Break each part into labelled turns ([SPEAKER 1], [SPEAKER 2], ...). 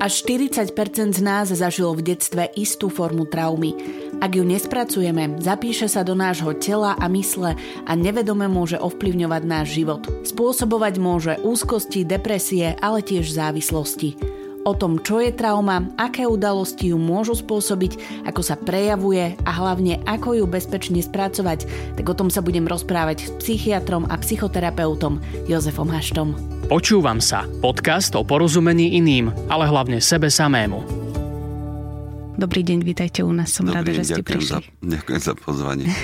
[SPEAKER 1] Až 40% z nás zažilo v detstve istú formu traumy. Ak ju nespracujeme, zapíše sa do nášho tela a mysle a nevedome môže ovplyvňovať náš život. Spôsobovať môže úzkosti, depresie, ale tiež závislosti. O tom, čo je trauma, aké udalosti ju môžu spôsobiť, ako sa prejavuje a hlavne ako ju bezpečne spracovať, tak o tom sa budem rozprávať s psychiatrom a psychoterapeutom Jozefom Haštom.
[SPEAKER 2] Počúvam sa. Podcast o porozumení iným, ale hlavne sebe samému.
[SPEAKER 1] Dobrý deň, vítajte u nás. Som Dobrý rada, že ste prišli.
[SPEAKER 3] Za, ďakujem za pozvanie.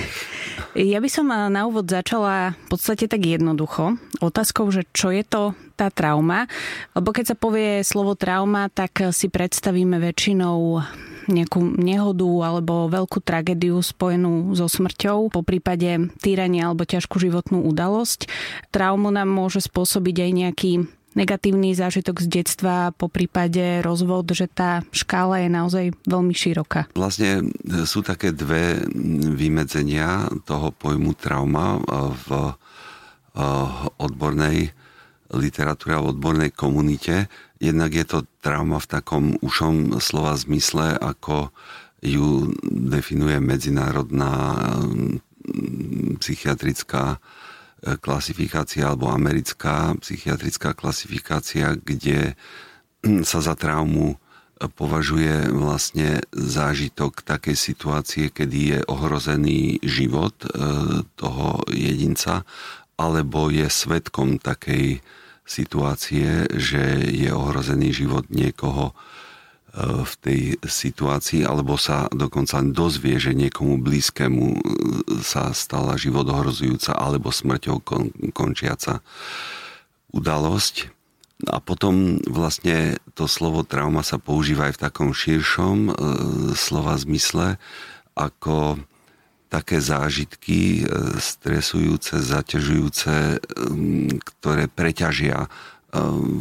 [SPEAKER 1] Ja by som na úvod začala v podstate tak jednoducho otázkou, že čo je to tá trauma. Lebo keď sa povie slovo trauma, tak si predstavíme väčšinou nejakú nehodu alebo veľkú tragédiu spojenú so smrťou, po prípade týrania alebo ťažkú životnú udalosť. Traumu nám môže spôsobiť aj nejaký negatívny zážitok z detstva, po prípade rozvod, že tá škála je naozaj veľmi široká.
[SPEAKER 3] Vlastne sú také dve vymedzenia toho pojmu trauma v eh, odbornej literatúre a v odbornej komunite. Jednak je to trauma v takom ušom slova zmysle, ako ju definuje medzinárodná mm, psychiatrická e, klasifikácia alebo americká psychiatrická klasifikácia, kde mm, sa za traumu považuje vlastne zážitok takej situácie, kedy je ohrozený život e, toho jedinca alebo je svetkom takej situácie, že je ohrozený život niekoho e, v tej situácii, alebo sa dokonca dozvie, že niekomu blízkemu e, sa stala život ohrozujúca alebo smrťou kon, končiaca udalosť. A potom vlastne to slovo trauma sa používa aj v takom širšom e, slova zmysle, ako také zážitky e, stresujúce, zaťažujúce, ktoré preťažia e,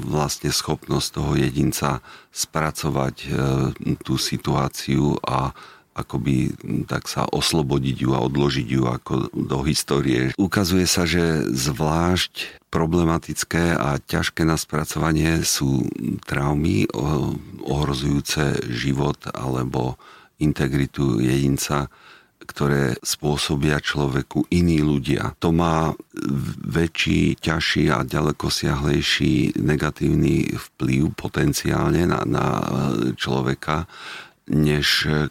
[SPEAKER 3] vlastne schopnosť toho jedinca spracovať e, tú situáciu a akoby tak sa oslobodiť ju a odložiť ju ako do histórie. Ukazuje sa, že zvlášť problematické a ťažké na spracovanie sú traumy ohrozujúce život alebo integritu jedinca, ktoré spôsobia človeku iní ľudia. To má väčší, ťažší a ďaleko siahlejší negatívny vplyv potenciálne na, na človeka, než e,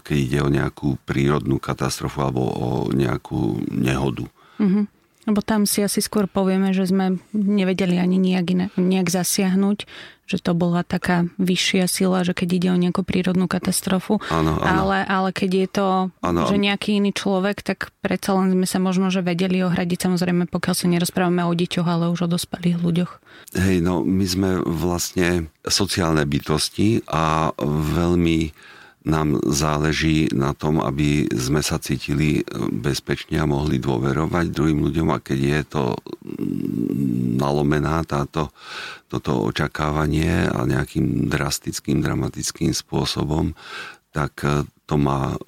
[SPEAKER 3] keď ide o nejakú prírodnú katastrofu alebo o nejakú nehodu.
[SPEAKER 1] Mm-hmm. Lebo tam si asi skôr povieme, že sme nevedeli ani nejak, nejak zasiahnuť, že to bola taká vyššia sila, že keď ide o nejakú prírodnú katastrofu.
[SPEAKER 3] Áno, áno.
[SPEAKER 1] Ale, ale keď je to, áno, že nejaký iný človek, tak predsa len sme sa možno, že vedeli ohradiť, samozrejme, pokiaľ sa nerozprávame o deťoch, ale už o dospelých ľuďoch.
[SPEAKER 3] Hej, no my sme vlastne sociálne bytosti a veľmi nám záleží na tom, aby sme sa cítili bezpečne a mohli dôverovať druhým ľuďom a keď je to nalomená táto, toto očakávanie a nejakým drastickým, dramatickým spôsobom, tak e, to má e,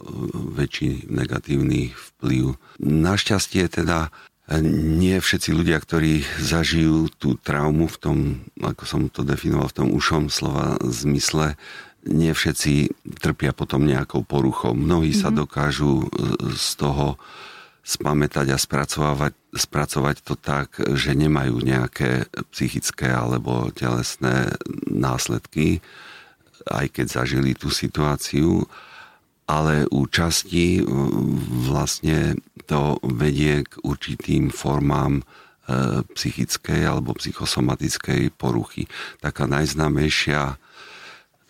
[SPEAKER 3] väčší negatívny vplyv. Našťastie teda e, nie všetci ľudia, ktorí zažijú tú traumu v tom, ako som to definoval, v tom ušom slova zmysle, nie všetci trpia potom nejakou poruchou. Mnohí mm-hmm. sa mhm. dokážu e, z toho spamätať a spracovať, spracovať to tak, že nemajú nejaké psychické alebo telesné následky, aj keď zažili tú situáciu, ale u časti e, vlastne to vedie k určitým formám e, psychickej alebo psychosomatickej poruchy. Taká najznámejšia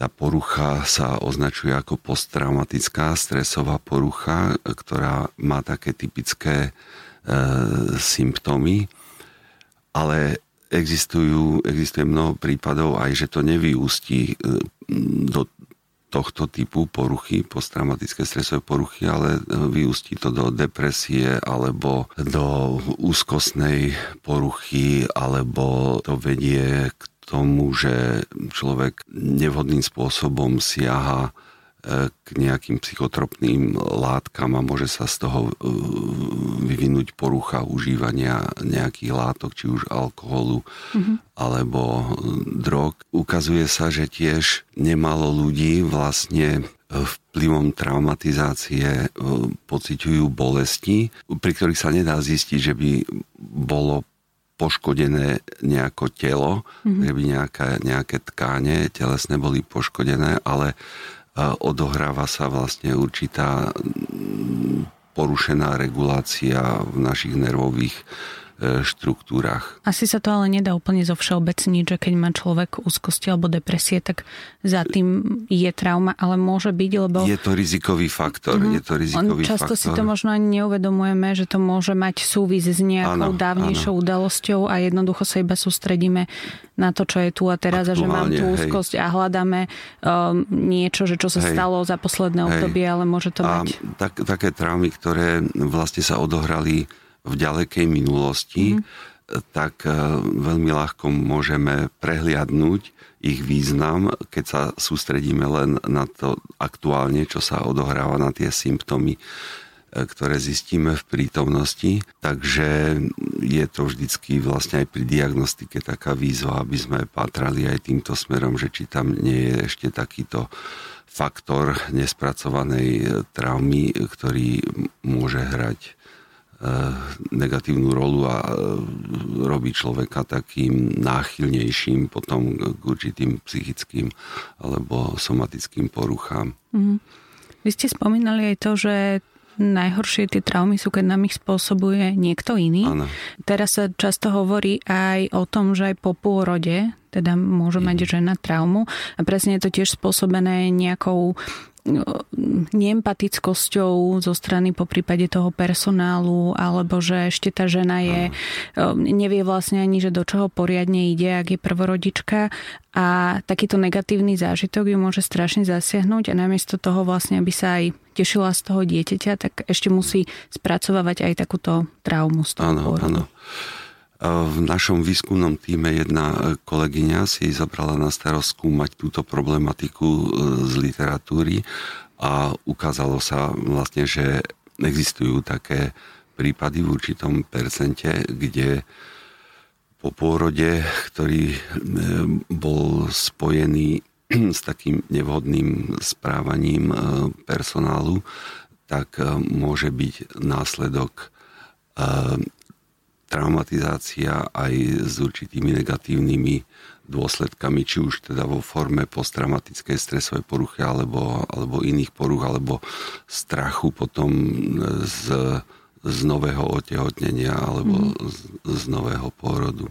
[SPEAKER 3] tá porucha sa označuje ako posttraumatická stresová porucha, ktorá má také typické e, symptómy, ale existujú, existuje mnoho prípadov aj, že to nevyústí e, do tohto typu poruchy, posttraumatické stresové poruchy, ale vyústí to do depresie alebo do úzkostnej poruchy, alebo to vedie k tomu, že človek nevhodným spôsobom siaha k nejakým psychotropným látkam a môže sa z toho vyvinúť porucha užívania nejakých látok, či už alkoholu mm-hmm. alebo drog. Ukazuje sa, že tiež nemalo ľudí vlastne vplyvom traumatizácie pociťujú bolesti, pri ktorých sa nedá zistiť, že by bolo poškodené nejako telo, mm-hmm. že by nejaké, nejaké tkáne telesné boli poškodené, ale odohráva sa vlastne určitá porušená regulácia v našich nervových E, štruktúrach.
[SPEAKER 1] Asi sa to ale nedá úplne zo všeobecniť, že keď má človek úzkosti alebo depresie, tak za tým je trauma, ale môže byť, lebo...
[SPEAKER 3] Je to rizikový faktor. Mm-hmm. Je to rizikový
[SPEAKER 1] často
[SPEAKER 3] faktor.
[SPEAKER 1] si to možno ani neuvedomujeme, že to môže mať súvis s nejakou ano, dávnejšou ano. udalosťou a jednoducho sa iba sústredíme na to, čo je tu a teraz Aktuálne, a že mám tú úzkosť hej. a hľadáme um, niečo, že čo sa hej. stalo za posledné hej. obdobie, ale môže to a mať...
[SPEAKER 3] Tak, také traumy, ktoré vlastne sa odohrali v ďalekej minulosti, mm. tak e, veľmi ľahko môžeme prehliadnúť ich význam, keď sa sústredíme len na to aktuálne, čo sa odohráva, na tie symptómy, e, ktoré zistíme v prítomnosti. Takže je to vždycky vlastne aj pri diagnostike taká výzva, aby sme patrali aj týmto smerom, že či tam nie je ešte takýto faktor nespracovanej traumy, ktorý môže hrať negatívnu rolu a eh, robí človeka takým náchylnejším potom k určitým psychickým alebo somatickým poruchám. Mm.
[SPEAKER 1] Vy ste spomínali aj to, že najhoršie tie traumy sú, keď nám ich spôsobuje niekto iný. Ano. Teraz sa často hovorí aj o tom, že aj po pôrode teda môže mať mhm. žena traumu a presne je to tiež spôsobené nejakou neempatickosťou zo strany po prípade toho personálu, alebo že ešte tá žena je, nevie vlastne ani, že do čoho poriadne ide, ak je prvorodička. A takýto negatívny zážitok ju môže strašne zasiahnuť a namiesto toho vlastne, aby sa aj tešila z toho dieťaťa, tak ešte musí spracovávať aj takúto traumu z toho áno, áno.
[SPEAKER 3] V našom výskumnom týme jedna kolegyňa si zobrala na starosť skúmať túto problematiku e, z literatúry a ukázalo sa vlastne, že existujú také prípady v určitom percente, kde po pôrode, ktorý e, bol spojený s takým nevhodným správaním e, personálu, tak môže byť následok traumatizácia aj s určitými negatívnymi dôsledkami, či už teda vo forme posttraumatickej stresovej poruchy alebo, alebo iných poruch, alebo strachu potom z, z nového otehotnenia alebo mm. z, z nového pôrodu.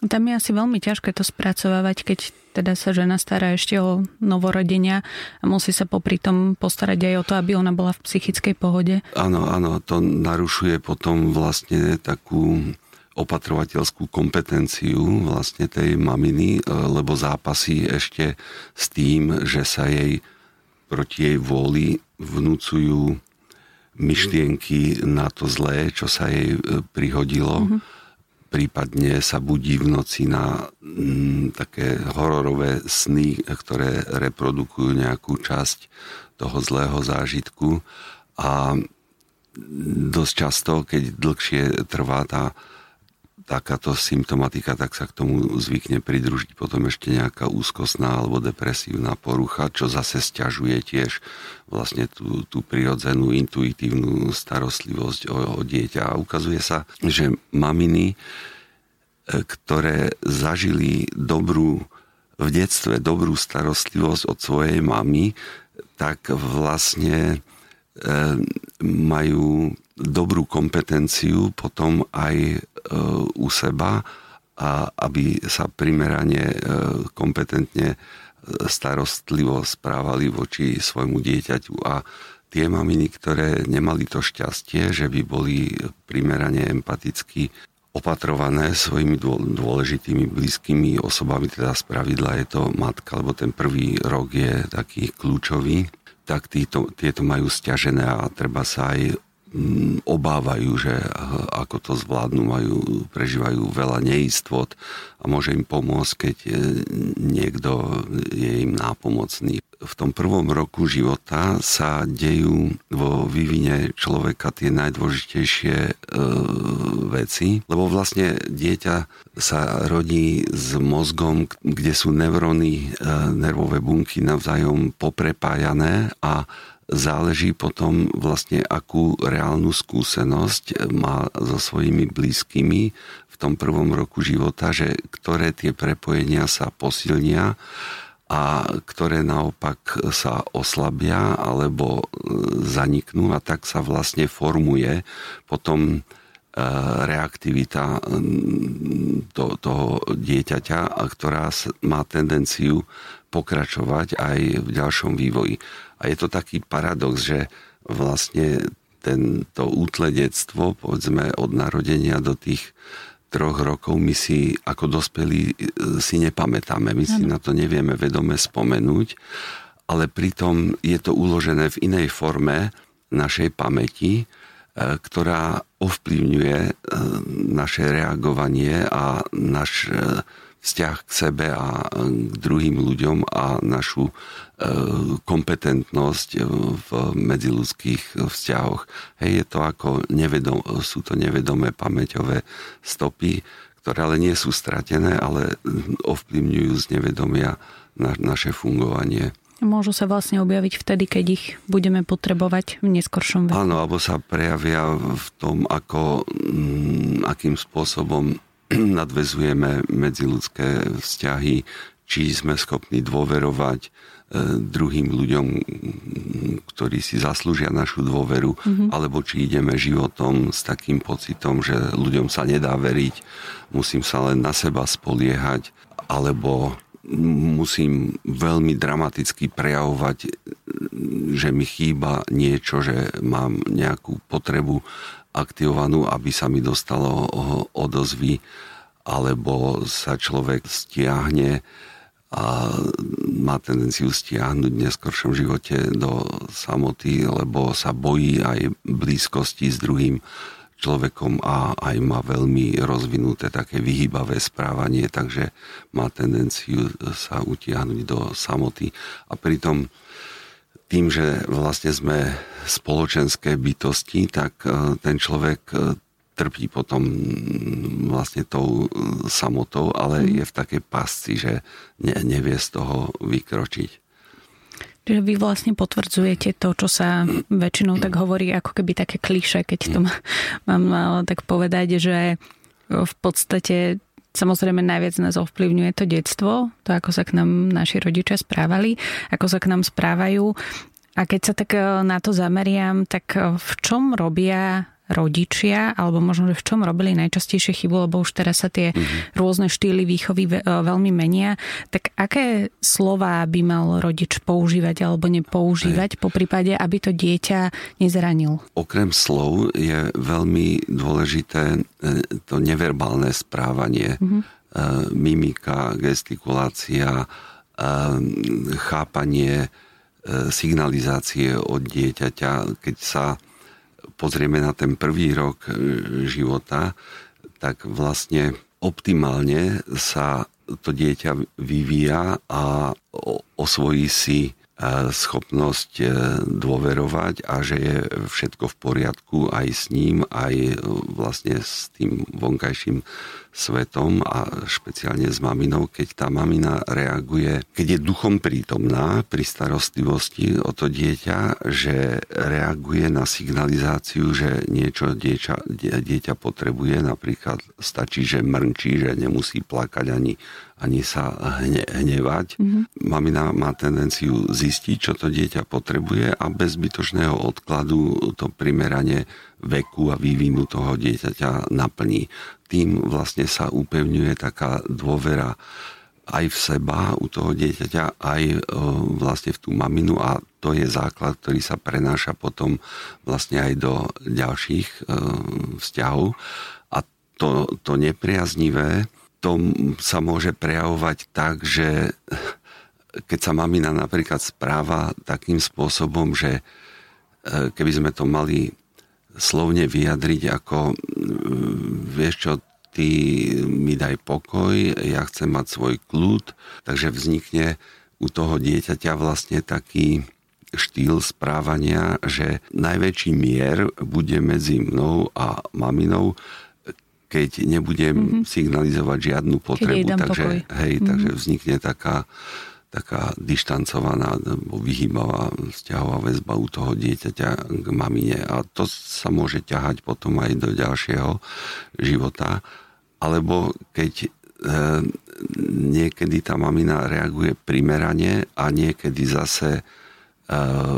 [SPEAKER 1] Tam je asi veľmi ťažké to spracovávať, keď teda sa žena stará ešte o novorodenia a musí sa popri tom postarať aj o to, aby ona bola v psychickej pohode.
[SPEAKER 3] Áno, áno, to narušuje potom vlastne takú opatrovateľskú kompetenciu vlastne tej maminy, e, lebo zápasí ešte s tým, že sa jej proti jej vôli vnúcujú myšlienky na to zlé, čo sa jej e, prihodilo. Mm-hmm prípadne sa budí v noci na mm, také hororové sny, ktoré reprodukujú nejakú časť toho zlého zážitku. A dosť často, keď dlhšie trvá tá takáto symptomatika, tak sa k tomu zvykne pridružiť potom ešte nejaká úzkostná alebo depresívna porucha, čo zase stiažuje tiež vlastne tú, tú prirodzenú intuitívnu starostlivosť o, o dieťa. A ukazuje sa, že maminy, e, ktoré zažili dobrú v detstve dobrú starostlivosť od svojej mamy, tak vlastne e, majú dobrú kompetenciu potom aj e, u seba a aby sa primerane e, kompetentne e, starostlivo správali voči svojmu dieťaťu. A tie maminy, ktoré nemali to šťastie, že by boli primerane empaticky opatrované svojimi dôležitými blízkymi osobami, teda z pravidla je to matka, lebo ten prvý rok je taký kľúčový, tak títo, tieto majú stiažené a treba sa aj obávajú, že ako to zvládnu, majú, prežívajú veľa neistot a môže im pomôcť, keď niekto je im nápomocný. v tom prvom roku života sa dejú vo vývine človeka tie najdôležitejšie e, veci, lebo vlastne dieťa sa rodí s mozgom, kde sú neuróny, e, nervové bunky navzájom poprepájané a záleží potom vlastne, akú reálnu skúsenosť má so svojimi blízkymi v tom prvom roku života, že ktoré tie prepojenia sa posilnia a ktoré naopak sa oslabia alebo e, zaniknú a tak sa vlastne formuje potom e, reaktivita to, toho dieťaťa, ktorá má tendenciu pokračovať aj v ďalšom vývoji. A je to taký paradox, že vlastne tento útledectvo, povedzme od narodenia do tých troch rokov my si ako dospelí e, si nepamätáme, my si na to nevieme vedome spomenúť, ale pritom je to uložené v inej forme našej pamäti, e, ktorá ovplyvňuje e, naše reagovanie a náš vzťah k sebe a k druhým ľuďom a našu kompetentnosť v medziludských vzťahoch. Hej, je to ako nevedom, sú to nevedomé pamäťové stopy, ktoré ale nie sú stratené, ale ovplyvňujú z nevedomia na, naše fungovanie.
[SPEAKER 1] Môžu sa vlastne objaviť vtedy, keď ich budeme potrebovať v neskoršom veku.
[SPEAKER 3] Áno, alebo sa prejavia v tom, ako, mm, akým spôsobom nadvezujeme medziludské vzťahy, či sme schopní dôverovať, druhým ľuďom, ktorí si zaslúžia našu dôveru, mm-hmm. alebo či ideme životom s takým pocitom, že ľuďom sa nedá veriť, musím sa len na seba spoliehať, alebo musím veľmi dramaticky prejavovať, že mi chýba niečo, že mám nejakú potrebu aktivovanú, aby sa mi dostalo odozvy, alebo sa človek stiahne a má tendenciu stiahnuť v neskoršom živote do samoty, lebo sa bojí aj blízkosti s druhým človekom a aj má veľmi rozvinuté také vyhýbavé správanie, takže má tendenciu sa utiahnuť do samoty. A pritom tým, že vlastne sme spoločenské bytosti, tak e, ten človek e, trpí potom vlastne tou e, samotou, ale mm. je v takej pasci, že ne, nevie z toho vykročiť.
[SPEAKER 1] Čiže vy vlastne potvrdzujete to, čo sa väčšinou tak hovorí, ako keby také kliše, keď to mám tak povedať, že v podstate Samozrejme najviac nás ovplyvňuje to detstvo, to ako sa k nám naši rodičia správali, ako sa k nám správajú. A keď sa tak e, na to zameriam, tak e, v čom robia rodičia, alebo možno, že v čom robili najčastejšie chybu, lebo už teraz sa tie mm-hmm. rôzne štýly výchovy e, veľmi menia, tak aké slova by mal rodič používať alebo nepoužívať, Aj. po prípade, aby to dieťa nezranil?
[SPEAKER 3] Okrem slov je veľmi dôležité e, to neverbálne správanie, mm-hmm. mimika, gestikulácia, chápanie, signalizácie od dieťaťa, keď sa pozrieme na ten prvý rok e, života, tak vlastne optimálne sa to dieťa vyvíja a osvojí si schopnosť e, dôverovať a že je všetko v poriadku aj s ním, aj e, vlastne s tým vonkajším svetom a špeciálne s maminou, keď tá mamina reaguje, keď je duchom prítomná pri starostlivosti o to dieťa, že reaguje na signalizáciu, že niečo dieťa, dieťa potrebuje, napríklad stačí, že mrnčí, že nemusí plakať ani ani sa hne, hnevať. Mm-hmm. Mamina má tendenciu zistiť, čo to dieťa potrebuje a bez zbytočného odkladu to primeranie veku a vývinu toho dieťaťa naplní. Tým vlastne sa upevňuje taká dôvera aj v seba u toho dieťaťa, aj e, vlastne v tú maminu a to je základ, ktorý sa prenáša potom vlastne aj do ďalších e, vzťahov. A to, to nepriaznivé to sa môže prejavovať tak, že keď sa mamina napríklad správa takým spôsobom, že e, keby sme to mali slovne vyjadriť ako vieš čo, ty mi daj pokoj, ja chcem mať svoj kľud, takže vznikne u toho dieťaťa vlastne taký štýl správania, že najväčší mier bude medzi mnou a maminou, keď nebudem mm-hmm. signalizovať žiadnu potrebu, takže, hej, mm-hmm. takže vznikne taká, taká dištancovaná, vyhýbavá vzťahová väzba u toho dieťaťa k mamine a to sa môže ťahať potom aj do ďalšieho života. Alebo keď e, niekedy tá mamina reaguje primerane a niekedy zase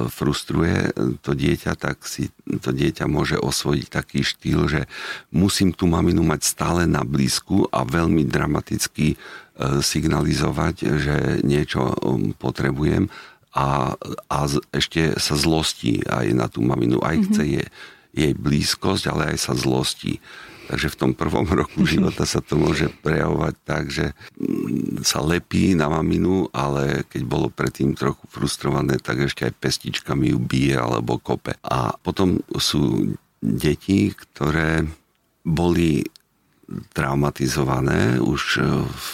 [SPEAKER 3] frustruje to dieťa, tak si to dieťa môže osvojiť taký štýl, že musím tú maminu mať stále na blízku a veľmi dramaticky e, signalizovať, že niečo um, potrebujem a, a ešte sa zlostí aj na tú maminu. Aj chce mm-hmm. je, jej blízkosť, ale aj sa zlostí. Takže v tom prvom roku života sa to môže prejavovať tak, že sa lepí na maminu, ale keď bolo predtým trochu frustrované, tak ešte aj pestičkami ju bije alebo kope. A potom sú deti, ktoré boli traumatizované už v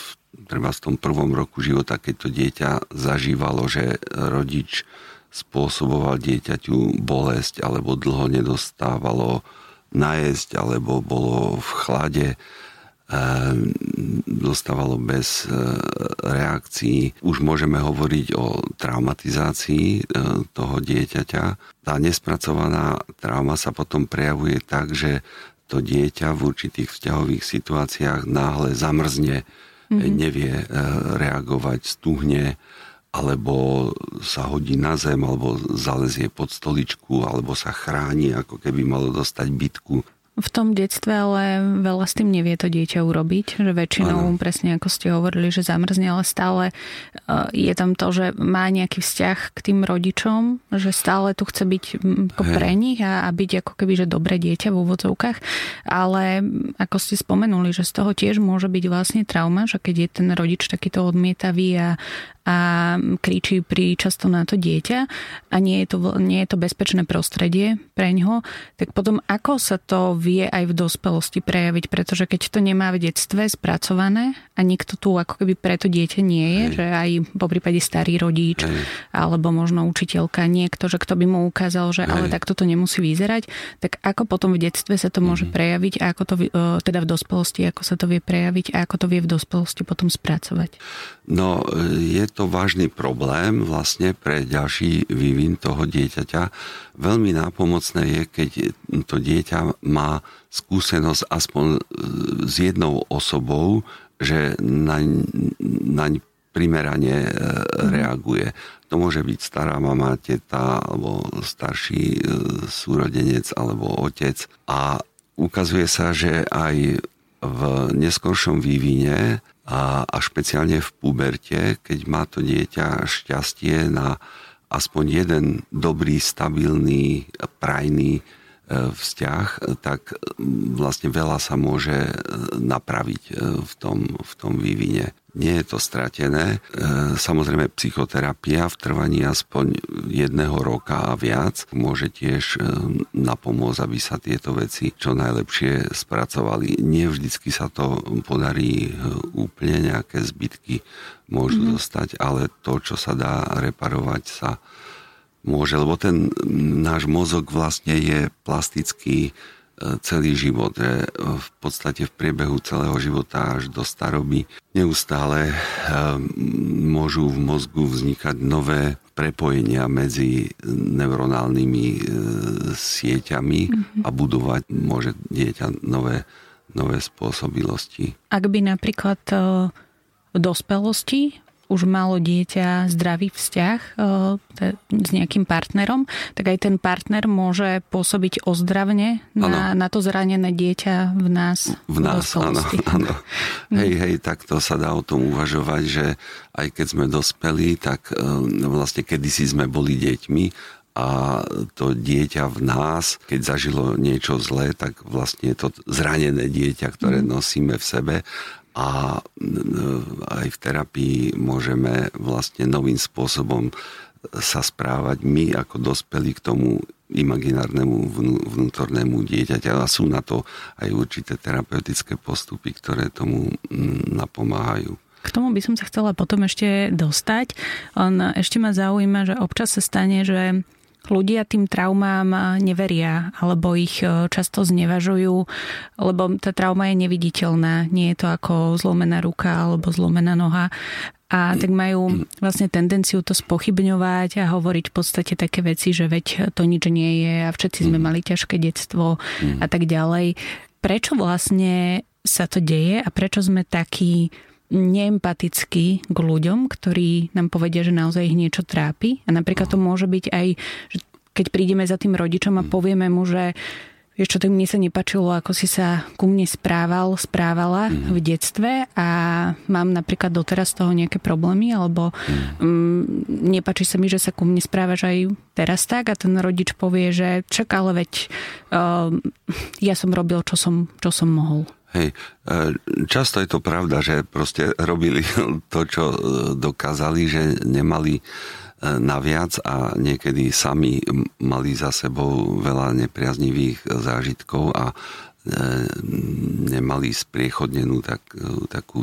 [SPEAKER 3] treba v tom prvom roku života, keď to dieťa zažívalo, že rodič spôsoboval dieťaťu bolesť alebo dlho nedostávalo najesť alebo bolo v chlade, dostávalo bez e, reakcií. Už môžeme hovoriť o traumatizácii e, toho dieťaťa. Tá nespracovaná trauma sa potom prejavuje tak, že to dieťa v určitých vzťahových situáciách náhle zamrzne, mm-hmm. nevie e, reagovať, stuhne, alebo sa hodí na zem, alebo zalezie pod stoličku, alebo sa chráni, ako keby malo dostať bitku.
[SPEAKER 1] V tom detstve ale veľa s tým nevie to dieťa urobiť, že väčšinou, ano. presne ako ste hovorili, že zamrzne, ale stále uh, je tam to, že má nejaký vzťah k tým rodičom, že stále tu chce byť ako pre nich a, a byť ako keby, že dobré dieťa v úvodzovkách, ale ako ste spomenuli, že z toho tiež môže byť vlastne trauma, že keď je ten rodič takýto odmietavý a, a kričí často na to dieťa a nie je to, nie je to bezpečné prostredie pre ňo, tak potom ako sa to vie aj v dospelosti prejaviť, pretože keď to nemá v detstve spracované a nikto tu ako keby preto dieťa nie je, Hej. že aj po prípade starý rodič Hej. alebo možno učiteľka, niekto, že kto by mu ukázal, že Hej. ale takto to nemusí vyzerať, tak ako potom v detstve sa to môže mm. prejaviť a ako to e, teda v dospelosti, ako sa to vie prejaviť a ako to vie v dospelosti potom spracovať?
[SPEAKER 3] No, je to vážny problém vlastne pre ďalší vývin toho dieťaťa. Veľmi nápomocné je, keď to dieťa má skúsenosť aspoň e, s jednou osobou, že naň, naň primerane e, mhm. reaguje. To môže byť stará mama, teta, alebo starší e, súrodenec, alebo otec. A ukazuje sa, že aj v neskoršom vývine a, a špeciálne v puberte, keď má to dieťa šťastie na aspoň jeden dobrý, stabilný, prajný vzťah, tak vlastne veľa sa môže e, napraviť e, v tom, v tom vývine nie je to stratené. E, samozrejme psychoterapia v trvaní aspoň jedného roka a viac môže tiež e, napomôcť, aby sa tieto veci čo najlepšie spracovali. Nie vždycky sa to podarí e, úplne, nejaké zbytky môžu mm-hmm. zostať, ale to, čo sa dá reparovať, sa môže, lebo ten náš mozog vlastne je plastický celý život. Že v podstate v priebehu celého života až do staroby neustále ehm, môžu v mozgu vznikať nové prepojenia medzi neuronálnymi e, sieťami mm-hmm. a budovať môže dieťa nové, nové spôsobilosti.
[SPEAKER 1] Ak by napríklad e, v dospelosti už malo dieťa zdravý vzťah e, s nejakým partnerom, tak aj ten partner môže pôsobiť ozdravne na, na to zranené dieťa v nás.
[SPEAKER 3] V nás, áno, áno. Hej, hej, takto sa dá o tom uvažovať, že aj keď sme dospeli, tak e, vlastne kedysi sme boli deťmi a to dieťa v nás, keď zažilo niečo zlé, tak vlastne to zranené dieťa, ktoré mhm. nosíme v sebe a aj v terapii môžeme vlastne novým spôsobom sa správať my ako dospelí k tomu imaginárnemu vnútornému dieťaťa a sú na to aj určité terapeutické postupy, ktoré tomu napomáhajú.
[SPEAKER 1] K tomu by som sa chcela potom ešte dostať. On ešte ma zaujíma, že občas sa stane, že ľudia tým traumám neveria alebo ich e, často znevažujú, lebo tá trauma je neviditeľná. Nie je to ako zlomená ruka alebo zlomená noha. A tak majú vlastne tendenciu to spochybňovať a hovoriť v podstate také veci, že veď to nič nie je a všetci sme mali ťažké detstvo a tak ďalej. Prečo vlastne sa to deje a prečo sme takí neempatickí k ľuďom, ktorí nám povedia, že naozaj ich niečo trápi. A napríklad to môže byť aj, že keď prídeme za tým rodičom a povieme mu, že vieš čo, to mne sa nepačilo, ako si sa ku mne správal, správala mm. v detstve a mám napríklad doteraz z toho nejaké problémy, alebo mm. um, nepačí sa mi, že sa ku mne správaš aj teraz tak a ten rodič povie, že čak, ale veď um, ja som robil, čo som, čo som mohol.
[SPEAKER 3] Hej, e, často je to pravda, že proste robili to, čo e, dokázali, že nemali e, naviac a niekedy sami mali za sebou veľa nepriaznivých zážitkov a nemali spriechodnenú tak, takú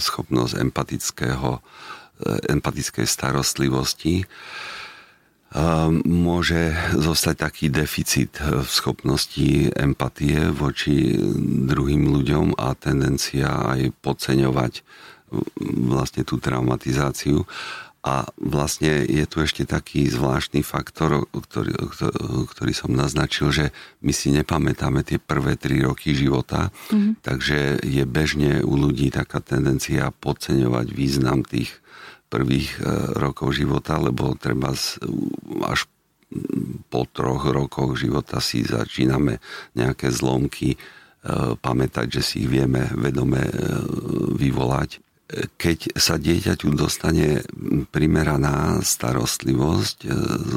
[SPEAKER 3] schopnosť empatického, empatickej starostlivosti môže zostať taký deficit v schopnosti empatie voči druhým ľuďom a tendencia aj podceňovať vlastne tú traumatizáciu. A vlastne je tu ešte taký zvláštny faktor, ktorý, ktorý som naznačil, že my si nepamätáme tie prvé tri roky života, mm-hmm. takže je bežne u ľudí taká tendencia podceňovať význam tých prvých e, rokov života, lebo treba až po troch rokoch života si začíname nejaké zlomky e, pamätať, že si ich vieme vedome e, vyvolať. Keď sa dieťaťu dostane primeraná starostlivosť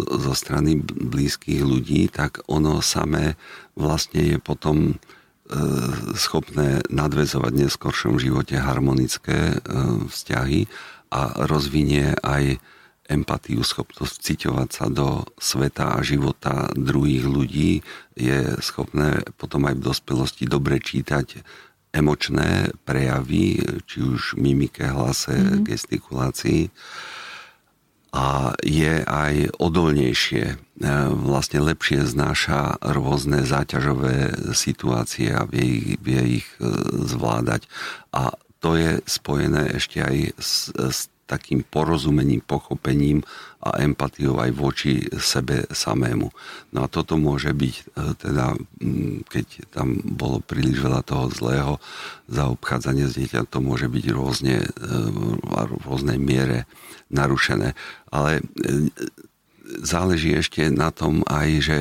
[SPEAKER 3] zo strany blízkych ľudí, tak ono samé vlastne je potom schopné nadvezovať v neskoršom živote harmonické vzťahy a rozvinie aj empatiu, schopnosť ciťovať sa do sveta a života druhých ľudí, je schopné potom aj v dospelosti dobre čítať emočné prejavy, či už mimike, hlase, mm-hmm. gestikulácii a je aj odolnejšie, e, vlastne lepšie znáša rôzne záťažové situácie a vie, vie ich e, zvládať. A to je spojené ešte aj s, s takým porozumením, pochopením a empatiou aj voči sebe samému. No a toto môže byť, e, teda, keď tam bolo príliš veľa toho zlého zaobchádzania s dieťa, to môže byť rôzne, e, v rôznej miere narušené. Ale e, záleží ešte na tom aj, že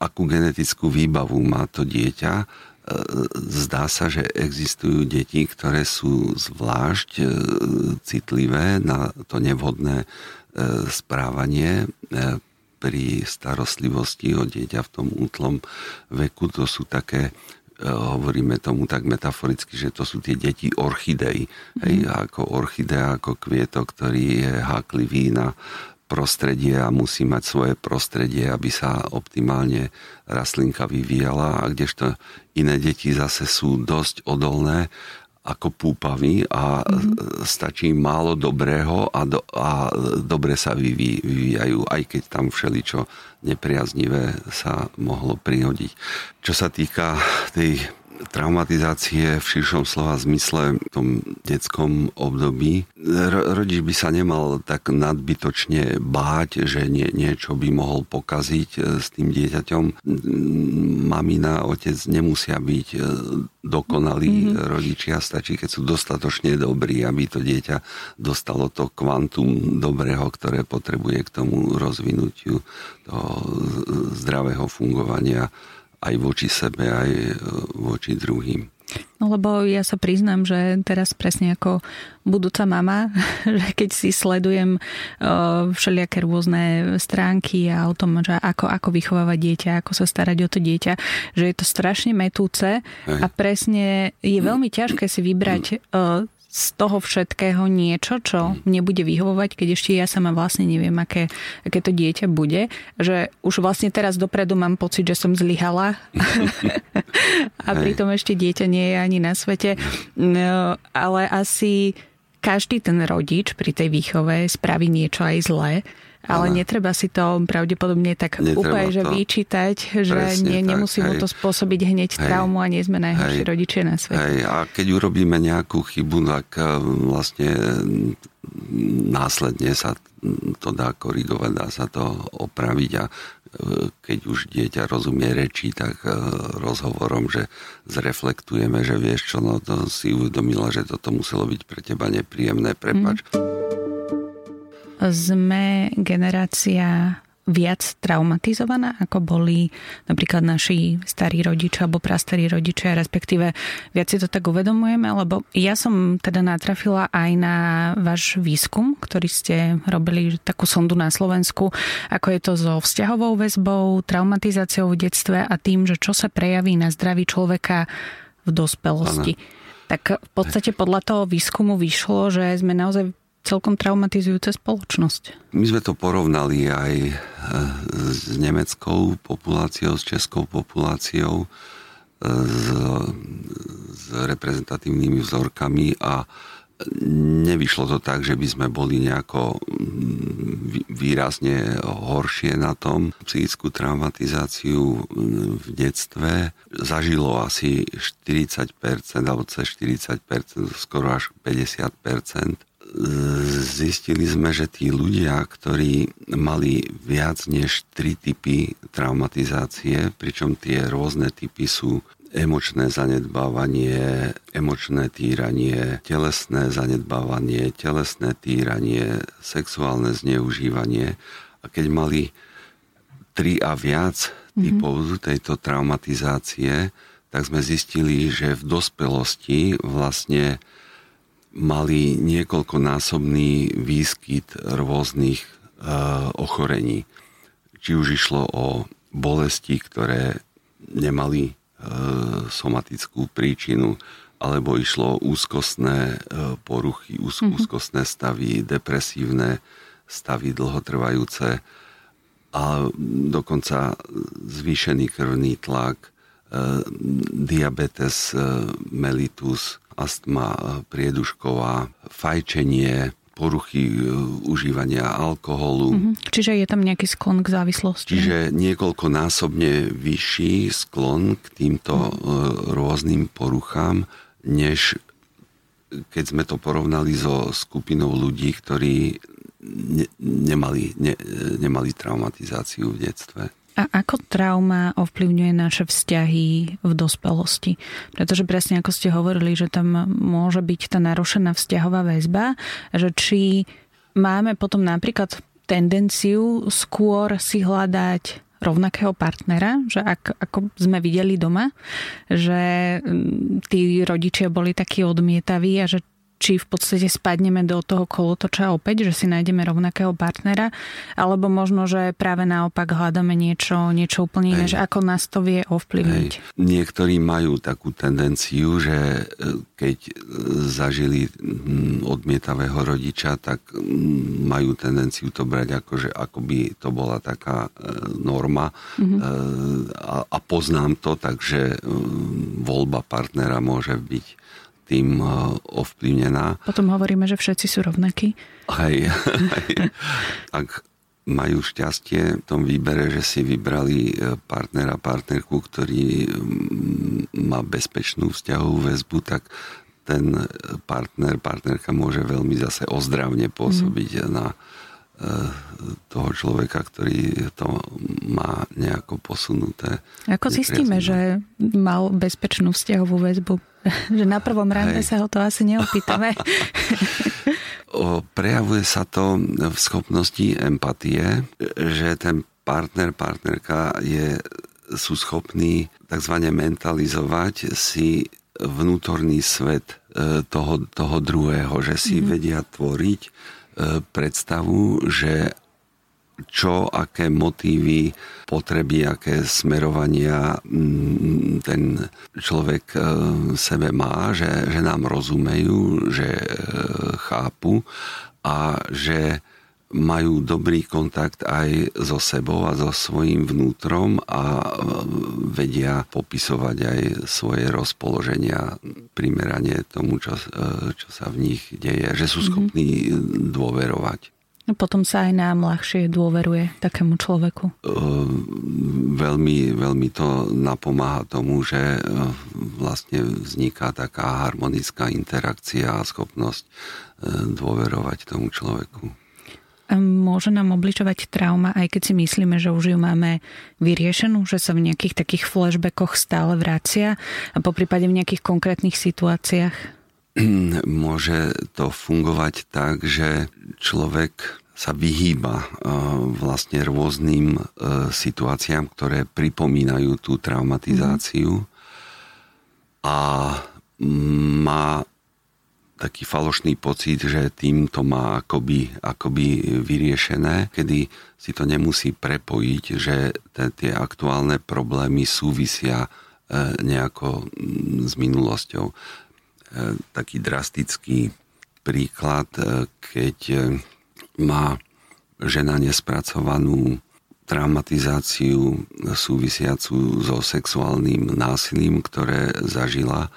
[SPEAKER 3] akú genetickú výbavu má to dieťa, zdá sa, že existujú deti, ktoré sú zvlášť e, citlivé na to nevhodné e, správanie e, pri starostlivosti o dieťa v tom útlom veku. To sú také hovoríme tomu tak metaforicky, že to sú tie deti orchidei. Hej, ako orchidea, ako kvietok, ktorý je háklivý na prostredie a musí mať svoje prostredie, aby sa optimálne rastlinka vyvíjala a kdežto iné deti zase sú dosť odolné ako púpavy a mm-hmm. stačí málo dobrého a, do, a dobre sa vyvíjajú, aj keď tam všeličo nepriaznivé sa mohlo prihodiť. Čo sa týka tej traumatizácie v širšom slova zmysle v tom detskom období. Rodič by sa nemal tak nadbytočne báť, že nie, niečo by mohol pokaziť e, s tým dieťaťom. Mamina, otec nemusia byť e, dokonalí mm-hmm. rodičia, stačí, keď sú dostatočne dobrí, aby to dieťa dostalo to kvantum dobrého, ktoré potrebuje k tomu rozvinutiu toho zdravého fungovania aj voči sebe, aj e, voči druhým.
[SPEAKER 1] No lebo ja sa priznám, že teraz presne ako budúca mama, že keď si sledujem uh, všelijaké rôzne stránky a o tom, že ako, ako vychovávať dieťa, ako sa starať o to dieťa, že je to strašne metúce Hej. a presne je veľmi ťažké si vybrať uh, z toho všetkého niečo, čo mne bude vyhovovať, keď ešte ja sama vlastne neviem, aké, aké to dieťa bude. Že už vlastne teraz dopredu mám pocit, že som zlyhala a pritom ešte dieťa nie je ani na svete. No, ale asi každý ten rodič pri tej výchove spraví niečo aj zlé ale, ale netreba si to pravdepodobne tak úplne že vyčítať, že nie, nemusí mu to spôsobiť hneď hej, traumu a nie sme najhorší hej, rodičia na svete.
[SPEAKER 3] Hej, a keď urobíme nejakú chybu, tak eh, vlastne následne sa to dá korigovať, dá sa to opraviť a eh, keď už dieťa rozumie reči, tak eh, rozhovorom, že zreflektujeme, že vieš čo, no to si uvedomila, že toto muselo byť pre teba nepríjemné, prepač. Mm
[SPEAKER 1] sme generácia viac traumatizovaná, ako boli napríklad naši starí rodičia alebo prastarí rodičia, respektíve viac si to tak uvedomujeme, lebo ja som teda natrafila aj na váš výskum, ktorý ste robili takú sondu na Slovensku, ako je to so vzťahovou väzbou, traumatizáciou v detstve a tým, že čo sa prejaví na zdraví človeka v dospelosti. Ano. Tak v podstate podľa toho výskumu vyšlo, že sme naozaj celkom traumatizujúca spoločnosť.
[SPEAKER 3] My sme to porovnali aj e, s nemeckou populáciou, s českou populáciou, e, s, s reprezentatívnymi vzorkami a nevyšlo to tak, že by sme boli nejako mm, výrazne horšie na tom. Psychickú traumatizáciu mm, v detstve zažilo asi 40% alebo cez 40%, skoro až 50% zistili sme, že tí ľudia, ktorí mali viac než tri typy traumatizácie, pričom tie rôzne typy sú emočné zanedbávanie, emočné týranie, telesné zanedbávanie, telesné týranie, sexuálne zneužívanie. A keď mali tri a viac mhm. typov mm-hmm. tejto traumatizácie, tak sme zistili, že v dospelosti vlastne mali niekoľkonásobný výskyt rôznych e, ochorení. Či už išlo o bolesti, ktoré nemali e, somatickú príčinu, alebo išlo o úzkostné e, poruchy, úz, mm-hmm. úzkostné stavy, depresívne stavy dlhotrvajúce a dokonca zvýšený krvný tlak, diabetes mellitus, astma priedušková, fajčenie, poruchy e, užívania alkoholu. Mm-hmm.
[SPEAKER 1] Čiže je tam nejaký sklon k závislosti?
[SPEAKER 3] Čiže niekoľkonásobne vyšší sklon k týmto mm. rôznym poruchám, než keď sme to porovnali so skupinou ľudí, ktorí ne, nemali, ne, nemali traumatizáciu v detstve.
[SPEAKER 1] A ako trauma ovplyvňuje naše vzťahy v dospelosti? Pretože presne ako ste hovorili, že tam môže byť tá narušená vzťahová väzba, že či máme potom napríklad tendenciu skôr si hľadať rovnakého partnera, že ak, ako sme videli doma, že mm, tí rodičia boli takí odmietaví a že či v podstate spadneme do toho kolotoča opäť, že si nájdeme rovnakého partnera, alebo možno, že práve naopak hľadáme niečo, niečo úplne iné, že ako nás to vie ovplyvniť. Hej.
[SPEAKER 3] Niektorí majú takú tendenciu, že e, keď e, zažili odmietavého rodiča, tak majú tendenciu to brať ako, že ako by to bola taká e, norma mm-hmm. a, a poznám to, takže voľba partnera môže byť tým eh, ovplyvnená.
[SPEAKER 1] Potom hovoríme, že všetci sú rovnakí.
[SPEAKER 3] Hej. Ak majú šťastie v tom výbere, že si vybrali eh, partnera, partnerku, ktorý mm, má bezpečnú vzťahovú väzbu, tak ten partner, partnerka môže veľmi zase ozdravne pôsobiť mm. na toho človeka, ktorý to má nejako posunuté.
[SPEAKER 1] Ako zistíme, že mal bezpečnú vzťahovú väzbu? že na prvom rande sa ho to asi neopýtame.
[SPEAKER 3] Prejavuje sa to v schopnosti empatie, že ten partner, partnerka je, sú schopní tzv. mentalizovať si vnútorný svet e, toho, toho druhého, že si mm-hmm. vedia tvoriť predstavu, že čo, aké motívy, potreby, aké smerovania mm, ten človek e, sebe má, že, že nám rozumejú, že e, chápu a že majú dobrý kontakt aj so sebou a so svojím vnútrom a e, vedia popisovať aj svoje rozpoloženia primerane tomu, čo, čo sa v nich deje, že sú mhm. schopní mm-hmm. dôverovať.
[SPEAKER 1] No potom sa aj nám ľahšie dôveruje takému človeku.
[SPEAKER 3] Veľmi, veľmi to napomáha tomu, že vlastne vzniká taká harmonická interakcia a schopnosť dôverovať tomu človeku.
[SPEAKER 1] Môže nám obličovať trauma, aj keď si myslíme, že už ju máme vyriešenú, že sa v nejakých takých flashbackoch stále vracia a po prípade v nejakých konkrétnych situáciách?
[SPEAKER 3] môže to fungovať tak, že človek sa vyhýba e, vlastne rôznym e, situáciám, ktoré pripomínajú tú traumatizáciu a má taký falošný pocit, že tým to má akoby, akoby vyriešené, kedy si to nemusí prepojiť, že tie aktuálne problémy súvisia e, nejako s minulosťou. E, taký drastický príklad, e, keď má žena nespracovanú traumatizáciu súvisiacu so sexuálnym násilím, ktoré zažila,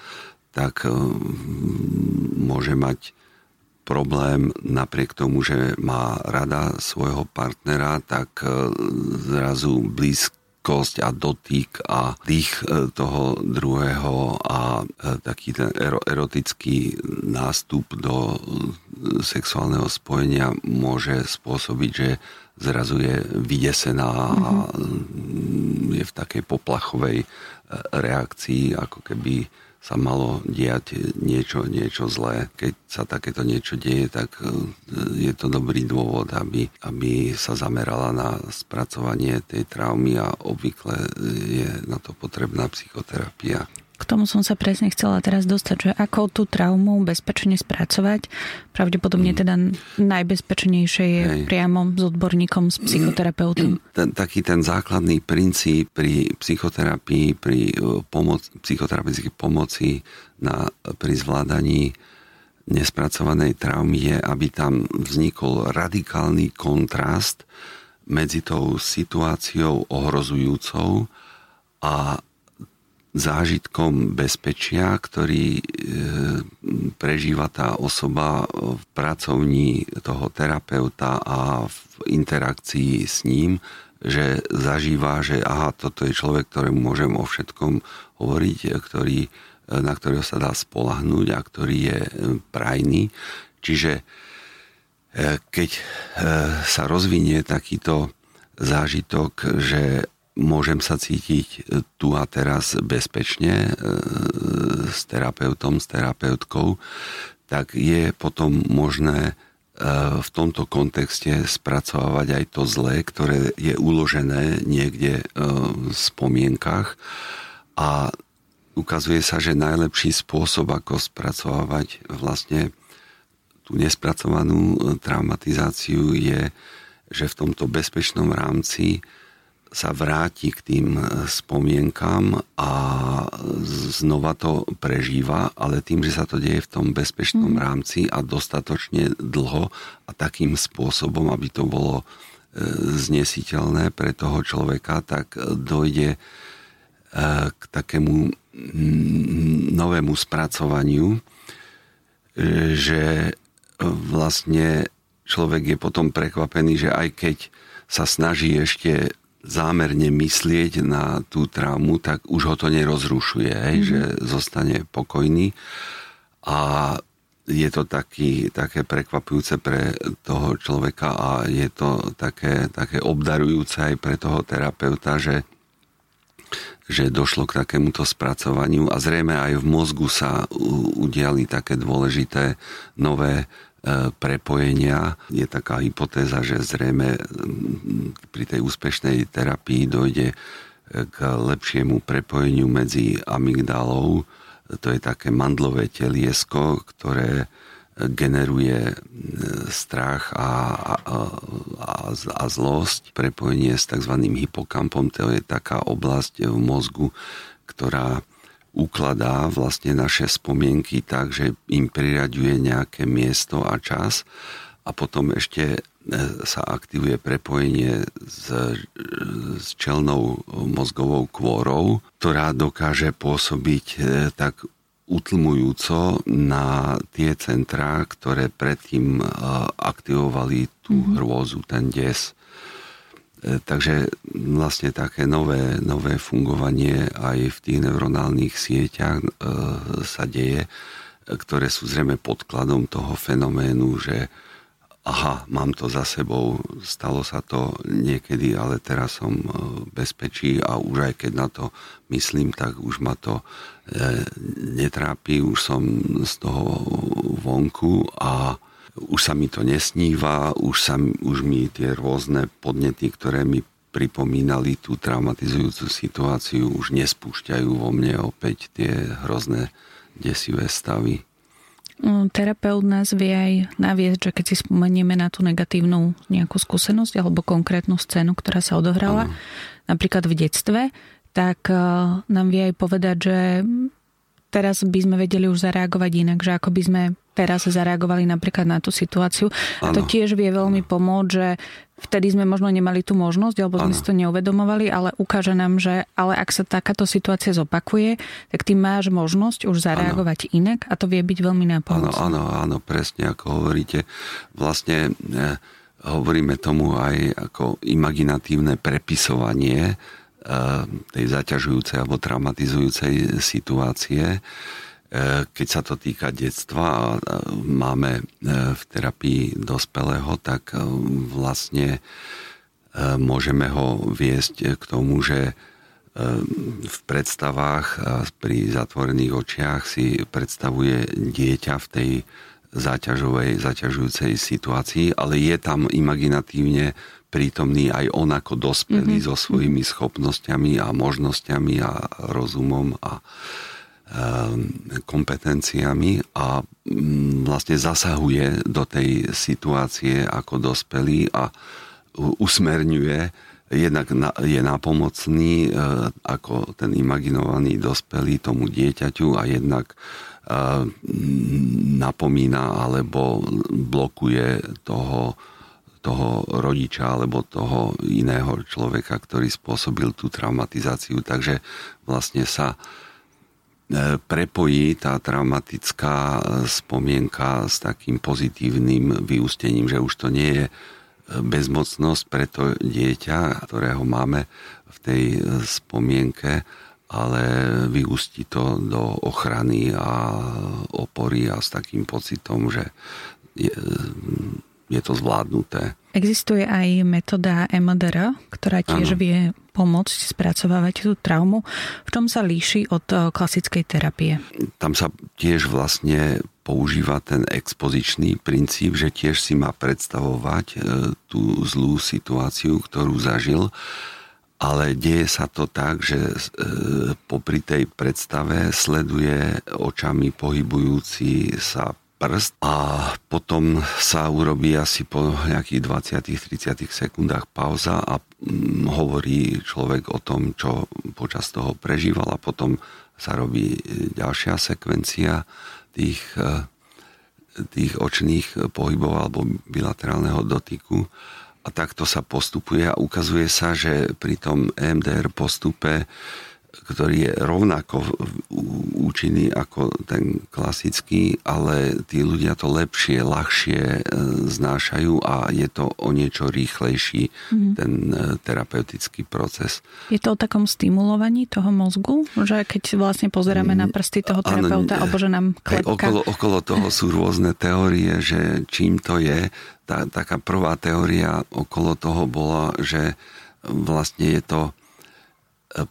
[SPEAKER 3] tak môže mať problém napriek tomu, že má rada svojho partnera, tak zrazu blízko blízkosť a dotyk a dých e, toho druhého a taký ten erotický nástup do sexuálneho spojenia môže spôsobiť, že zrazu je vydesená a mm-hmm. je v takej poplachovej reakcii, ako keby sa malo diať niečo, niečo zlé. Keď sa takéto niečo deje, tak e, je to dobrý dôvod, aby, aby sa zamerala na spracovanie tej traumy a obvykle je na to potrebná psychoterapia.
[SPEAKER 1] Tomu som sa presne chcela teraz dostať, že ako tú traumu bezpečne spracovať. Pravdepodobne mm. teda najbezpečnejšie je Hej. priamo s odborníkom, s psychoterapeutom.
[SPEAKER 3] Mm. Ten, taký ten základný princíp pri psychoterapii, pri e, pomoc, psychoterapeutickej pomoci na, pri zvládaní nespracovanej traumy je, aby tam vznikol radikálny kontrast medzi tou situáciou ohrozujúcou a zážitkom bezpečia, ktorý e, prežíva tá osoba v pracovní toho terapeuta a v interakcii s ním, že zažíva, že aha, toto je človek, ktorému môžem o všetkom hovoriť, ktorý, na ktorého sa dá spolahnúť a ktorý je e, prajný. Čiže e, keď sa rozvinie takýto zážitok, že môžem sa cítiť e, tu a teraz bezpečne e, s terapeutom, s terapeutkou, tak je potom možné e, v tomto kontexte spracovať aj to zlé, ktoré je uložené niekde v spomienkach. A ukazuje sa, že najlepší spôsob, ako spracovať vlastne tú nespracovanú traumatizáciu je, že v tomto bezpečnom rámci sa vráti k tým e, spomienkam a znova to prežíva, ale tým, že sa to deje v tom bezpečnom mm. rámci a dostatočne dlho a takým spôsobom, aby to bolo e, znesiteľné pre toho človeka, tak dojde e, k takému novému spracovaniu, že vlastne človek je potom prekvapený, že aj keď sa snaží ešte zámerne myslieť na tú traumu, tak už ho to nerozrušuje, hej, mm-hmm. že zostane pokojný. A je to taký, také prekvapujúce pre toho človeka a je to také, také obdarujúce aj pre toho terapeuta, že, že došlo k takémuto spracovaniu a zrejme aj v mozgu sa udiali také dôležité nové prepojenia. Je taká hypotéza, že zrejme pri tej úspešnej terapii dojde e, k lepšiemu prepojeniu medzi amygdalou, to je také mandlové teliesko, ktoré e, generuje strach a, a, a, a zlosť. Prepojenie s tzv. hypokampom, to je taká oblasť v mozgu, ktorá ukladá vlastne naše spomienky tak, že im priraďuje nejaké miesto a čas a potom ešte sa aktivuje prepojenie s, s čelnou mozgovou kôrou, ktorá dokáže pôsobiť e, tak utlmujúco na tie centrá, ktoré predtým e, aktivovali tú mm-hmm. hrôzu, ten des. E, takže vlastne také nové, nové fungovanie aj v tých neuronálnych sieťach sa deje, ktoré sú zrejme podkladom toho fenoménu, že aha, mám to za sebou, stalo sa to niekedy, ale teraz som v bezpečí a už aj keď na to myslím, tak už ma to e, netrápi, už som z toho vonku a už sa mi to nesníva, už, sa, už mi tie rôzne podnety, ktoré mi pripomínali tú traumatizujúcu situáciu, už nespúšťajú vo mne opäť tie hrozné desivé stavy.
[SPEAKER 1] Mm, terapeut nás vie aj naviesť, že keď si spomenieme na tú negatívnu nejakú skúsenosť alebo konkrétnu scénu, ktorá sa odohrala, ano. napríklad v detstve, tak eh, nám vie aj povedať, že teraz by sme vedeli už zareagovať inak, že ako by sme teraz zareagovali napríklad na tú situáciu. A to tiež vie veľmi pomôcť, že vtedy sme možno nemali tú možnosť, alebo sme ano. si to neuvedomovali, ale ukáže nám, že ale ak sa takáto situácia zopakuje, tak ty máš možnosť už zareagovať ano. inak a to vie byť veľmi nápomocné.
[SPEAKER 3] Áno, áno, presne ako hovoríte. Vlastne eh, hovoríme tomu aj ako imaginatívne prepisovanie eh, tej zaťažujúcej alebo traumatizujúcej situácie E, keď sa to týka detstva a máme e, v terapii dospelého, tak e, vlastne môžeme ho viesť k tomu, že v predstavách pri zatvorených očiach si predstavuje dieťa v tej záťažovej, zaťažujúcej situácii, ale je tam imaginatívne prítomný aj on ako dospelý mm-hmm. so svojimi schopnosťami a možnosťami a rozumom a kompetenciami a mm, vlastne zasahuje do tej situácie ako dospelý a usmerňuje, jednak je nápomocný e, ako ten imaginovaný dospelý tomu dieťaťu a jednak e, napomína alebo blokuje toho, toho rodiča alebo toho iného človeka, ktorý spôsobil tú traumatizáciu. Takže vlastne sa E, prepojí tá traumatická e, spomienka s takým pozitívnym vyústením, že už to nie je e, bezmocnosť pre to dieťa, ktorého máme v tej spomienke, ale vyústi to do ochrany a opory a s takým pocitom, že je, je to zvládnuté.
[SPEAKER 1] Existuje aj metóda MDR, ktorá tiež ano. vie pomôcť spracovávať tú traumu. V čom sa líši od eh, klasickej terapie?
[SPEAKER 3] Tam sa tiež vlastne používa ten expozičný princíp, že tiež si má predstavovať eh, tú zlú situáciu, ktorú zažil, ale deje sa to tak, že eh, popri tej predstave sleduje očami pohybujúci sa prst a potom sa urobí asi po nejakých 20-30 sekundách pauza a mm, hovorí človek o tom, čo počas toho prežíval a potom sa robí ďalšia sekvencia tých, e, tých očných pohybov alebo bilaterálneho dotyku. A takto sa postupuje a ukazuje sa, že pri tom EMDR postupe ktorý je rovnako účinný ako ten klasický, ale tí ľudia to lepšie, ľahšie e, znášajú a je to o niečo rýchlejší mm. ten e, terapeutický proces.
[SPEAKER 1] Je to o takom stimulovaní toho mozgu? Že keď vlastne pozeráme na prsty toho terapeuta, ano, alebo že nám klepka...
[SPEAKER 3] Okolo, okolo toho sú rôzne teórie, že čím to je. Tá, taká prvá teória okolo toho bola, že vlastne je to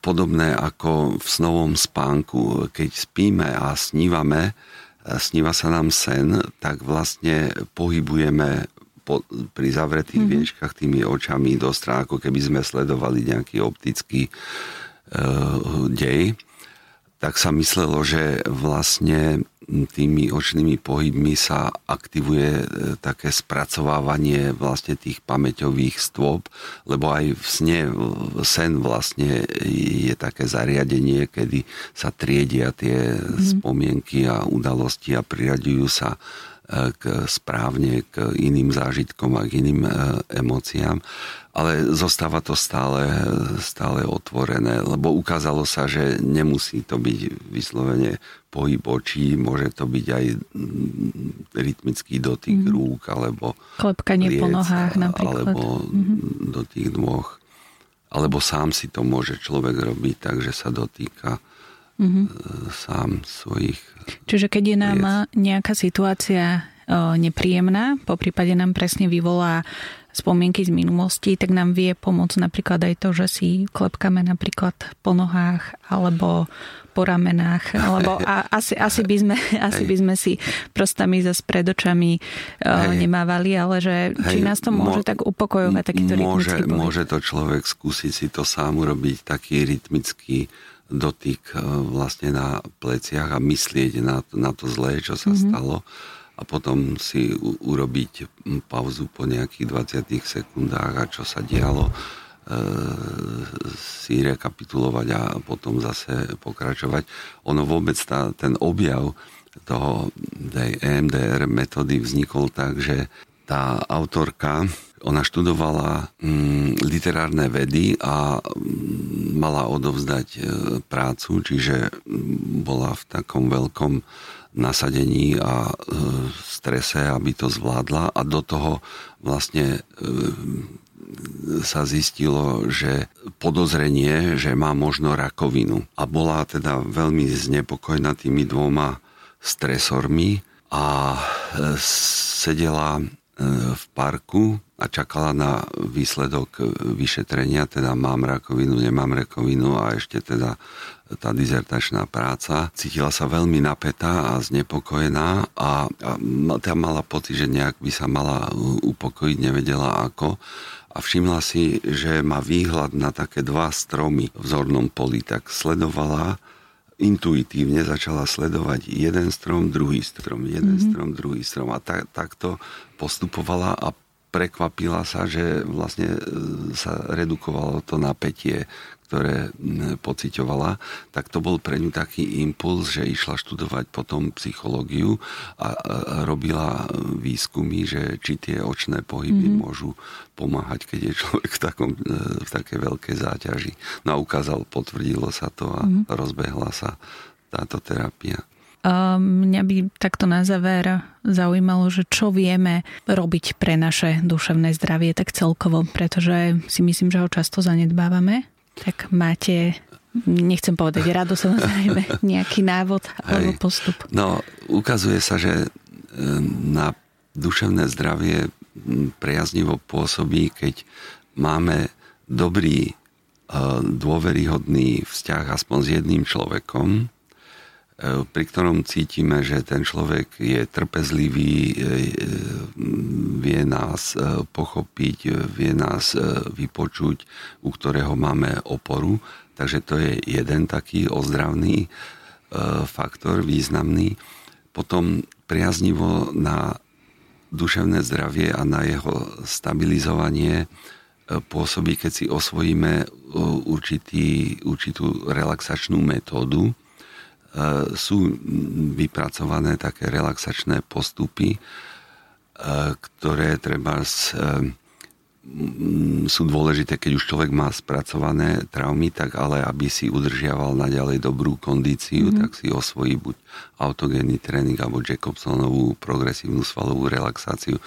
[SPEAKER 3] podobné ako v snovom spánku. Keď spíme a snívame, sníva sa nám sen, tak vlastne pohybujeme po, pri zavretých mm-hmm. viečkach tými očami do strán, ako keby sme sledovali nejaký optický uh, dej. Tak sa myslelo, že vlastne tými očnými pohybmi sa aktivuje e, také spracovávanie vlastne tých pamäťových stôp, lebo aj v sne, sen vlastne je také zariadenie, kedy sa triedia tie mm. spomienky a udalosti a priraďujú sa k, správne k iným zážitkom a k iným e, emóciám ale zostáva to stále, stále otvorené, lebo ukázalo sa, že nemusí to byť vyslovene pohyb očí, môže to byť aj rytmický dotyk mm. rúk, alebo
[SPEAKER 1] klepkanie po nohách napríklad.
[SPEAKER 3] Alebo mm-hmm. dotyk dvoch. Alebo sám si to môže človek robiť tak, že sa dotýka mm-hmm. sám svojich
[SPEAKER 1] Čiže keď je nám nejaká situácia nepríjemná, po prípade nám presne vyvolá spomienky z minulosti, tak nám vie pomôcť napríklad aj to, že si klepkame napríklad po nohách alebo po ramenách, alebo a, asi, asi, by sme, asi by sme si prostami za pred očami uh, nemávali, ale že či nás to môže Mo, tak upokojovať takýto
[SPEAKER 3] môže,
[SPEAKER 1] rytmický
[SPEAKER 3] Môže to človek skúsiť si to sám urobiť, taký rytmický dotyk e, vlastne na pleciach a myslieť na, na to zlé, čo sa mm-hmm. stalo a potom si u, urobiť pauzu po nejakých 20 sekundách a čo sa dialo, e, si rekapitulovať a potom zase pokračovať. Ono vôbec tá, ten objav toho tej EMDR metódy vznikol tak, že tá autorka, ona študovala mm, literárne vedy a mm, mala odovzdať e, prácu, čiže mm, bola v takom veľkom nasadení a e, strese, aby to zvládla a do toho vlastne e, sa zistilo, že podozrenie, že má možno rakovinu. A bola teda veľmi znepokojená tými dvoma stresormi a e, sedela v parku a čakala na výsledok vyšetrenia, teda mám rakovinu, nemám rakovinu a ešte teda tá dizertačná práca. Cítila sa veľmi napätá a znepokojená a, a tá mala pocit, že nejak by sa mala upokojiť, nevedela ako a všimla si, že má výhľad na také dva stromy v zornom poli, tak sledovala intuitívne začala sledovať jeden strom, druhý strom, jeden mm-hmm. strom, druhý strom a tak, takto postupovala a prekvapila sa, že vlastne e, sa redukovalo to napätie, ktoré pociťovala, tak to bol pre ňu taký impuls, že išla študovať potom psychológiu a, robila výskumy, že či tie očné pohyby mm-hmm. môžu pomáhať, keď je človek v, takom, e, v také veľkej záťaži. No a ukázal, potvrdilo sa to a mm-hmm. rozbehla sa táto terapia.
[SPEAKER 1] Mňa by takto na záver zaujímalo, že čo vieme robiť pre naše duševné zdravie tak celkovo, pretože si myslím, že ho často zanedbávame. Tak máte, nechcem povedať rado samozrejme, nejaký návod alebo postup?
[SPEAKER 3] No, ukazuje sa, že e, na duševné zdravie priaznivo pôsobí, keď máme dobrý, e, dôveryhodný vzťah aspoň s jedným človekom, pri ktorom cítime, že ten človek je trpezlivý, vie nás pochopiť, vie nás vypočuť, u ktorého máme oporu. Takže to je jeden taký ozdravný faktor, významný. Potom priaznivo na duševné zdravie a na jeho stabilizovanie pôsobí, keď si osvojíme určitý, určitú relaxačnú metódu. Sú vypracované také relaxačné postupy, ktoré treba s, sú dôležité, keď už človek má spracované traumy, tak ale aby si udržiaval naďalej dobrú kondíciu, mm-hmm. tak si osvojí buď autogénny tréning alebo Jacobsonovú progresívnu svalovú relaxáciu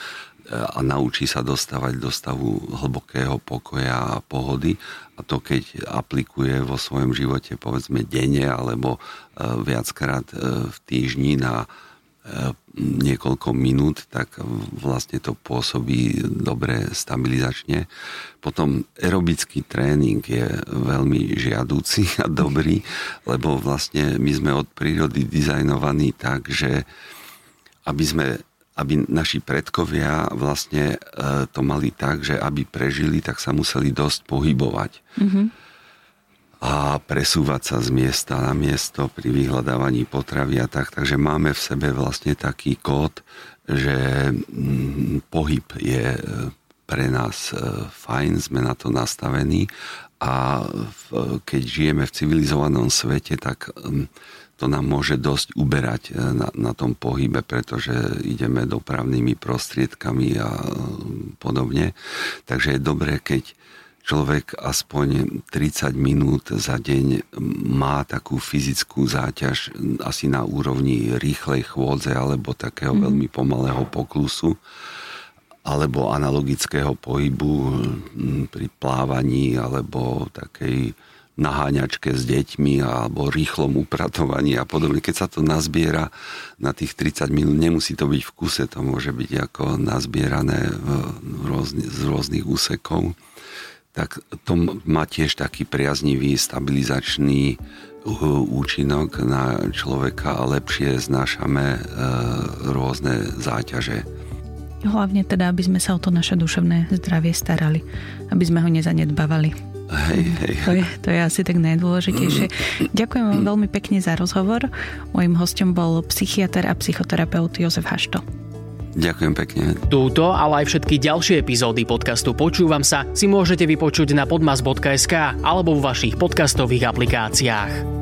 [SPEAKER 3] a naučí sa dostávať do stavu hlbokého pokoja a pohody a to keď aplikuje vo svojom živote povedzme denne alebo viackrát v týždni na niekoľko minút, tak vlastne to pôsobí dobre stabilizačne. Potom aerobický tréning je veľmi žiadúci a dobrý, lebo vlastne my sme od prírody dizajnovaní tak, že aby sme aby naši predkovia vlastne e, to mali tak, že aby prežili, tak sa museli dosť pohybovať. Mm-hmm. a presúvať sa z miesta na miesto pri vyhľadávaní potravy a tak. Takže máme v sebe vlastne taký kód, že mm, pohyb je e, pre nás e, fajn, sme na to nastavení a keď žijeme v civilizovanom svete, tak mm, to nám môže dosť uberať e, na, na tom pohybe, pretože ideme dopravnými prostriedkami a podobne. Takže je dobré, keď človek aspoň 30 minút za deň má takú fyzickú záťaž asi na úrovni rýchlej chôdze alebo takého mm. veľmi pomalého poklusu alebo analogického pohybu pri plávaní alebo takej naháňačke s deťmi alebo rýchlom upratovaní a podobne. Keď sa to nazbiera na tých 30 minút, nemusí to byť v kuse, to môže byť ako nazbierané v rôzny, z rôznych úsekov tak to má tiež taký priaznivý stabilizačný uh, účinok na človeka a lepšie znášame uh, rôzne záťaže.
[SPEAKER 1] Hlavne teda, aby sme sa o to naše duševné zdravie starali, aby sme ho nezanedbávali.
[SPEAKER 3] Hej, hej.
[SPEAKER 1] To je, to je asi tak najdôležitejšie. Ďakujem vám veľmi pekne za rozhovor. Mojím hostom bol psychiatr a psychoterapeut Jozef Hašto.
[SPEAKER 3] Ďakujem pekne.
[SPEAKER 2] Túto, ale aj všetky ďalšie epizódy podcastu Počúvam sa si môžete vypočuť na podmas.sk alebo v vašich podcastových aplikáciách.